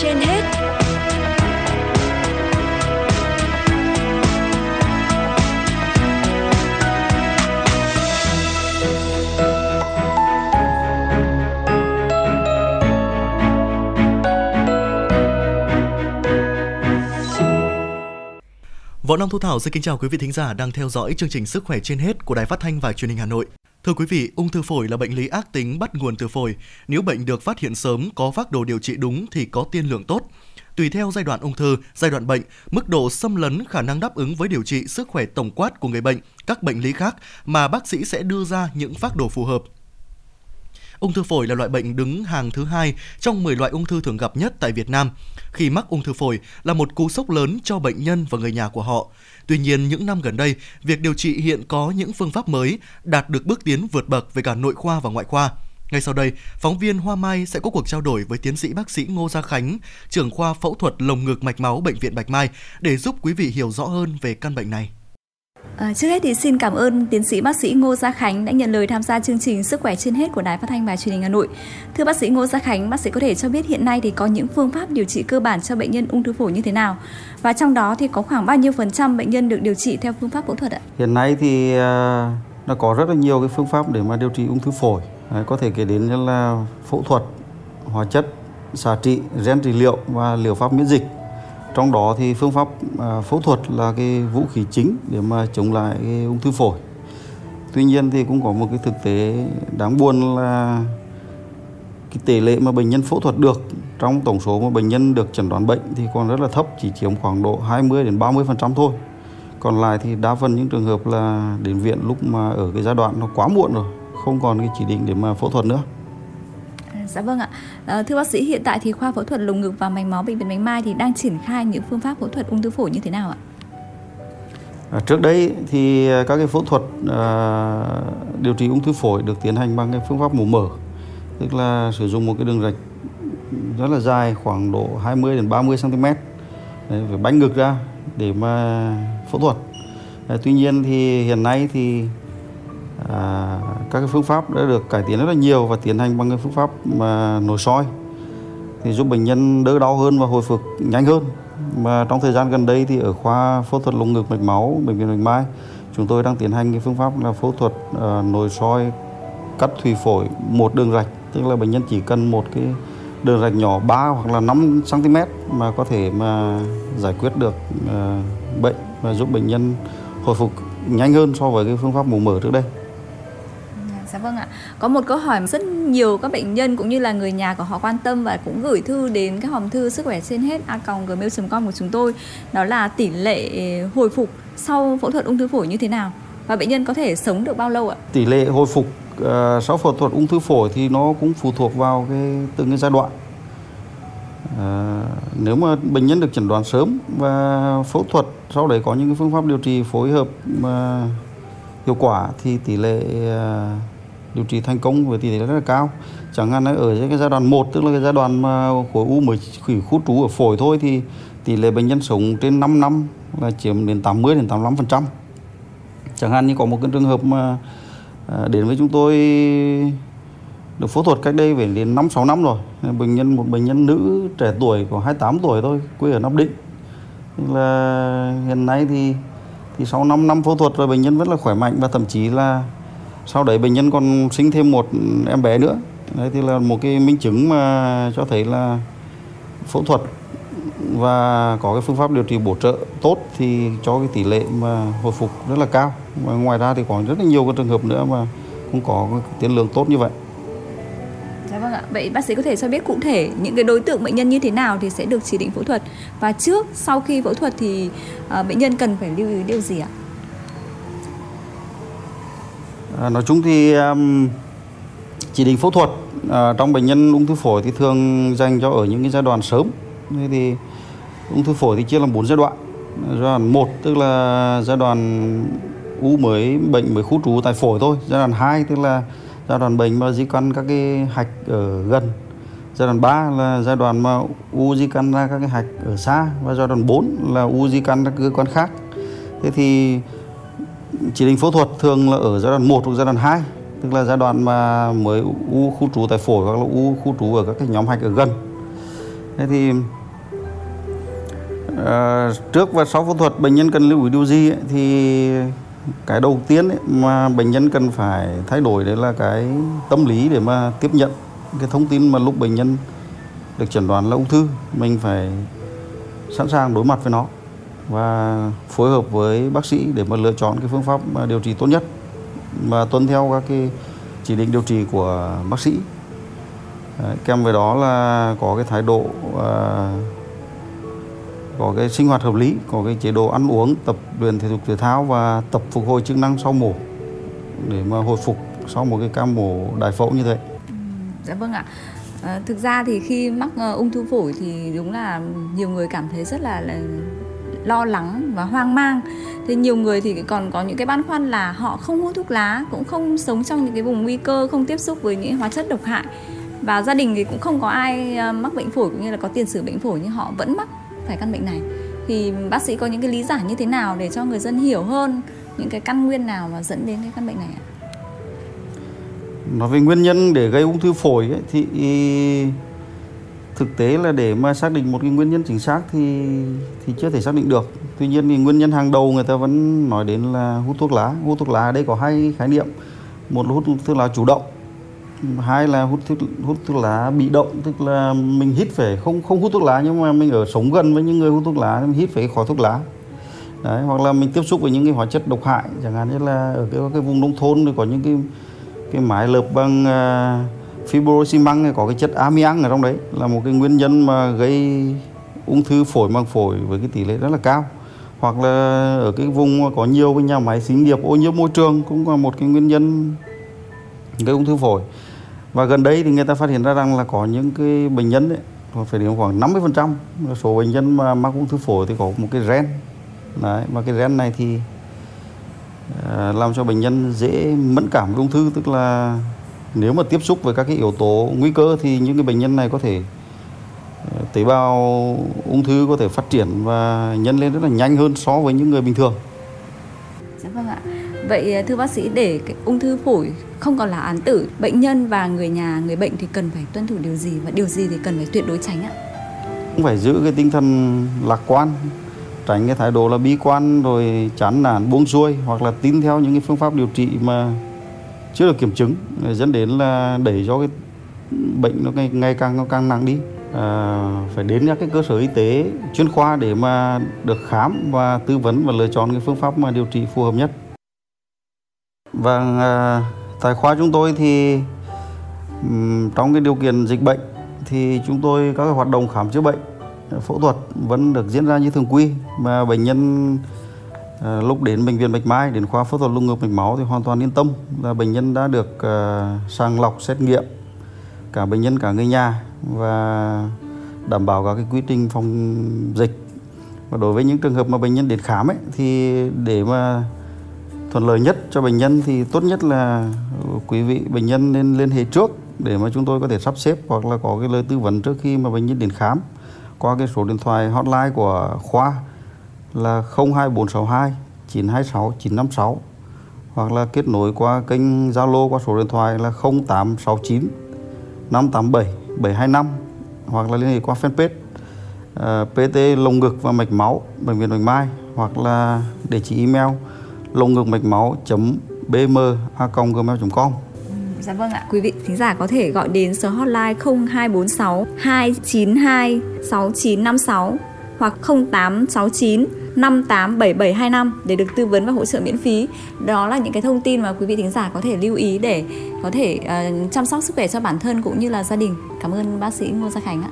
trên hết Võ Nam Thu Thảo xin kính chào quý vị thính giả đang theo dõi chương trình Sức khỏe trên hết của Đài Phát thanh và Truyền hình Hà Nội. Thưa quý vị, ung thư phổi là bệnh lý ác tính bắt nguồn từ phổi. Nếu bệnh được phát hiện sớm, có phác đồ điều trị đúng thì có tiên lượng tốt. Tùy theo giai đoạn ung thư, giai đoạn bệnh, mức độ xâm lấn, khả năng đáp ứng với điều trị sức khỏe tổng quát của người bệnh, các bệnh lý khác mà bác sĩ sẽ đưa ra những phác đồ phù hợp. Ung thư phổi là loại bệnh đứng hàng thứ hai trong 10 loại ung thư thường gặp nhất tại Việt Nam. Khi mắc ung thư phổi là một cú sốc lớn cho bệnh nhân và người nhà của họ. Tuy nhiên, những năm gần đây, việc điều trị hiện có những phương pháp mới đạt được bước tiến vượt bậc về cả nội khoa và ngoại khoa. Ngay sau đây, phóng viên Hoa Mai sẽ có cuộc trao đổi với tiến sĩ bác sĩ Ngô Gia Khánh, trưởng khoa phẫu thuật lồng ngực mạch máu bệnh viện Bạch Mai để giúp quý vị hiểu rõ hơn về căn bệnh này. À, trước hết thì xin cảm ơn tiến sĩ bác sĩ Ngô Gia Khánh đã nhận lời tham gia chương trình Sức khỏe trên hết của Đài Phát thanh và Truyền hình Hà Nội. Thưa bác sĩ Ngô Gia Khánh, bác sĩ có thể cho biết hiện nay thì có những phương pháp điều trị cơ bản cho bệnh nhân ung thư phổi như thế nào? Và trong đó thì có khoảng bao nhiêu phần trăm bệnh nhân được điều trị theo phương pháp phẫu thuật ạ? Hiện nay thì ờ, nó có rất là nhiều cái phương pháp để mà điều trị ung thư phổi. Đấy, có thể kể đến như là phẫu thuật, hóa chất, xạ trị, gen trị liệu và liệu pháp miễn dịch trong đó thì phương pháp à, phẫu thuật là cái vũ khí chính để mà chống lại cái ung thư phổi. Tuy nhiên thì cũng có một cái thực tế đáng buồn là cái tỷ lệ mà bệnh nhân phẫu thuật được, trong tổng số mà bệnh nhân được chẩn đoán bệnh thì còn rất là thấp, chỉ chiếm khoảng độ 20 đến 30 phần trăm thôi. Còn lại thì đa phần những trường hợp là đến viện lúc mà ở cái giai đoạn nó quá muộn rồi, không còn cái chỉ định để mà phẫu thuật nữa. Dạ vâng ạ. À, thưa bác sĩ, hiện tại thì khoa phẫu thuật lồng ngực và mạch máu bệnh viện Bạch Mai thì đang triển khai những phương pháp phẫu thuật ung thư phổi như thế nào ạ? À, trước đây thì các cái phẫu thuật à, điều trị ung thư phổi được tiến hành bằng cái phương pháp mổ mở, tức là sử dụng một cái đường rạch rất là dài khoảng độ 20 đến 30 cm Đấy, phải bánh ngực ra để mà phẫu thuật. À, tuy nhiên thì hiện nay thì à, các cái phương pháp đã được cải tiến rất là nhiều và tiến hành bằng cái phương pháp mà nội soi thì giúp bệnh nhân đỡ đau hơn và hồi phục nhanh hơn mà trong thời gian gần đây thì ở khoa phẫu thuật lồng ngực mạch máu bệnh viện Bạch Mai chúng tôi đang tiến hành cái phương pháp là phẫu thuật uh, nội soi cắt thủy phổi một đường rạch tức là bệnh nhân chỉ cần một cái đường rạch nhỏ 3 hoặc là 5 cm mà có thể mà giải quyết được uh, bệnh và giúp bệnh nhân hồi phục nhanh hơn so với cái phương pháp mổ mở trước đây. Dạ vâng ạ. Có một câu hỏi rất nhiều các bệnh nhân cũng như là người nhà của họ quan tâm và cũng gửi thư đến cái hòm thư sức khỏe trên hết a.gmail.com của chúng tôi đó là tỷ lệ ờ, hồi phục sau phẫu thuật ung thư phổi như thế nào và bệnh nhân có thể sống được bao lâu ạ? Tỷ lệ hồi phục uh, sau phẫu thuật ung thư phổi thì nó cũng phụ thuộc vào cái từng cái giai đoạn. À, nếu mà bệnh nhân được chẩn đoán sớm và phẫu thuật sau đấy có những cái phương pháp điều trị phối hợp mà hiệu quả thì tỷ lệ uh, điều trị thành công với tỷ lệ rất là cao chẳng hạn ở cái giai đoạn 1 tức là cái giai đoạn mà khối u mới khủy khu trú ở phổi thôi thì tỷ lệ bệnh nhân sống trên 5 năm là chiếm đến 80 đến 85 phần trăm chẳng hạn như có một cái trường hợp mà à, đến với chúng tôi được phẫu thuật cách đây về đến 5 6 năm rồi. Bệnh nhân một bệnh nhân nữ trẻ tuổi có 28 tuổi thôi, quê ở Nam Định. Nên Là hiện nay thì thì sau 5 năm phẫu thuật rồi bệnh nhân vẫn là khỏe mạnh và thậm chí là sau đấy bệnh nhân còn sinh thêm một em bé nữa đấy thì là một cái minh chứng mà cho thấy là phẫu thuật và có cái phương pháp điều trị bổ trợ tốt thì cho cái tỷ lệ mà hồi phục rất là cao và ngoài ra thì còn rất là nhiều cái trường hợp nữa mà cũng có cái tiến lượng tốt như vậy Dạ vâng ạ. Vậy bác sĩ có thể cho biết cụ thể những cái đối tượng bệnh nhân như thế nào thì sẽ được chỉ định phẫu thuật và trước sau khi phẫu thuật thì uh, bệnh nhân cần phải lưu ý điều gì ạ? À, nói chung thì um, chỉ định phẫu thuật à, trong bệnh nhân ung thư phổi thì thường dành cho ở những cái giai đoạn sớm. Thế thì ung thư phổi thì chia làm bốn giai đoạn. Giai đoạn một tức là giai đoạn u mới bệnh mới khu trú tại phổi thôi. Giai đoạn 2 tức là giai đoạn bệnh mà di căn các cái hạch ở gần. Giai đoạn 3 là giai đoạn mà u di căn ra các cái hạch ở xa và giai đoạn 4 là u di căn các cơ quan khác. Thế thì chỉ định phẫu thuật thường là ở giai đoạn 1 hoặc giai đoạn 2 tức là giai đoạn mà mới u khu trú tại phổi hoặc là u khu trú ở các cái nhóm hạch ở gần. Thế thì uh, trước và sau phẫu thuật bệnh nhân cần lưu ý điều gì ấy, thì cái đầu tiên ấy, mà bệnh nhân cần phải thay đổi đấy là cái tâm lý để mà tiếp nhận cái thông tin mà lúc bệnh nhân được chẩn đoán là ung thư mình phải sẵn sàng đối mặt với nó và phối hợp với bác sĩ để mà lựa chọn cái phương pháp à, điều trị tốt nhất và tuân theo các cái chỉ định điều trị của bác sĩ. Đấy, kèm với đó là có cái thái độ à, có cái sinh hoạt hợp lý có cái chế độ ăn uống tập luyện thể dục thể thao và tập phục hồi chức năng sau mổ để mà hồi phục sau một cái ca mổ đại phẫu như thế. Ừ, dạ vâng ạ. À, thực ra thì khi mắc uh, ung thư phổi thì đúng là nhiều người cảm thấy rất là, là lo lắng và hoang mang. Thế nhiều người thì còn có những cái băn khoăn là họ không hút thuốc lá cũng không sống trong những cái vùng nguy cơ không tiếp xúc với những hóa chất độc hại. Và gia đình thì cũng không có ai ờ, mắc bệnh phổi cũng như là có tiền sử bệnh phổi nhưng họ vẫn mắc phải căn bệnh này. Thì bác sĩ có những cái lý giải như thế nào để cho người dân hiểu hơn những cái căn nguyên nào mà dẫn đến cái căn bệnh này ạ? Nói về nguyên nhân để gây ung thư phổi ấy, thì thực tế là để mà xác định một cái nguyên nhân chính xác thì thì chưa thể xác định được. Tuy nhiên thì nguyên nhân hàng đầu người ta vẫn nói đến là hút thuốc lá. Hút thuốc lá ở đây có hai khái niệm. Một là hút thuốc lá chủ động hai là hút thuốc hút thuốc lá bị động tức là mình hít phải không không hút thuốc lá nhưng mà mình ở sống gần với những người hút thuốc lá mình hít phải khói thuốc lá đấy hoặc là mình tiếp xúc với những cái hóa chất độc hại chẳng hạn như là ở cái cái vùng nông thôn thì có những cái cái mái lợp bằng uh, fibrosimăng có cái chất amiang ở trong đấy là một cái nguyên nhân mà gây ung thư phổi màng phổi với cái tỷ lệ rất là cao. Hoặc là ở cái vùng có nhiều cái nhà máy xí nghiệp ô nhiễm môi trường cũng là một cái nguyên nhân gây ung thư phổi. Và gần đây thì người ta phát hiện ra rằng là có những cái bệnh nhân ấy, phải đến khoảng 50% số bệnh nhân mà mắc ung thư phổi thì có một cái gen. Đấy mà cái gen này thì à, làm cho bệnh nhân dễ mẫn cảm với ung thư tức là nếu mà tiếp xúc với các cái yếu tố nguy cơ thì những cái bệnh nhân này có thể uh, tế bào ung thư có thể phát triển và nhân lên rất là nhanh hơn so với những người bình thường. Dạ vâng ạ. Vậy à, thưa bác sĩ để cái ung thư phổi không còn là án tử, bệnh nhân và người nhà người bệnh thì cần phải tuân thủ điều gì và điều gì thì cần phải tuyệt đối tránh ạ? Cũng phải giữ cái tinh thần lạc quan, tránh cái thái độ là bi quan rồi chán nản buông xuôi hoặc là tin theo những cái phương pháp điều trị mà chưa được kiểm chứng. Dẫn đến là đẩy cho cái bệnh nó ngày, ngày càng nó càng nặng đi. À, phải đến các cái cơ sở y tế chuyên khoa để mà được khám và tư vấn và lựa chọn cái phương pháp mà điều trị phù hợp nhất. Và à, tại khoa chúng tôi thì trong cái điều kiện dịch bệnh thì chúng tôi các cái hoạt động khám chữa bệnh, phẫu thuật vẫn được diễn ra như thường quy. Mà bệnh nhân à, lúc đến bệnh viện Bạch Mai đến khoa phẫu thuật lung ngực mạch máu thì hoàn toàn yên tâm là bệnh nhân đã được à, sàng lọc xét nghiệm cả bệnh nhân cả người nhà và đảm bảo các cái quy trình phòng dịch. Và đối với những trường hợp mà bệnh nhân đến khám ấy thì để mà thuận lợi nhất cho bệnh nhân thì tốt nhất là quý vị bệnh nhân nên liên hệ trước để mà chúng tôi có thể sắp xếp hoặc là có cái lời tư vấn trước khi mà bệnh nhân đến khám qua cái số điện thoại hotline của khoa là 02462 926 956 hoặc là kết nối qua kênh Zalo qua số điện thoại là 0869 587 725 hoặc là liên hệ qua fanpage ờ, uh, PT lồng ngực và mạch máu bệnh viện Bạch Mai hoặc là địa chỉ email lồng ngực mạch máu bm gmail.com Dạ vâng ạ, quý vị thính giả có thể gọi đến số hotline 0246 292 6956 hoặc 0869 587725 để được tư vấn và hỗ trợ miễn phí. Đó là những cái thông tin mà quý vị thính giả có thể lưu ý để có thể uh, chăm sóc sức khỏe cho bản thân cũng như là gia đình. Cảm ơn bác sĩ Ngô Gia Khánh ạ.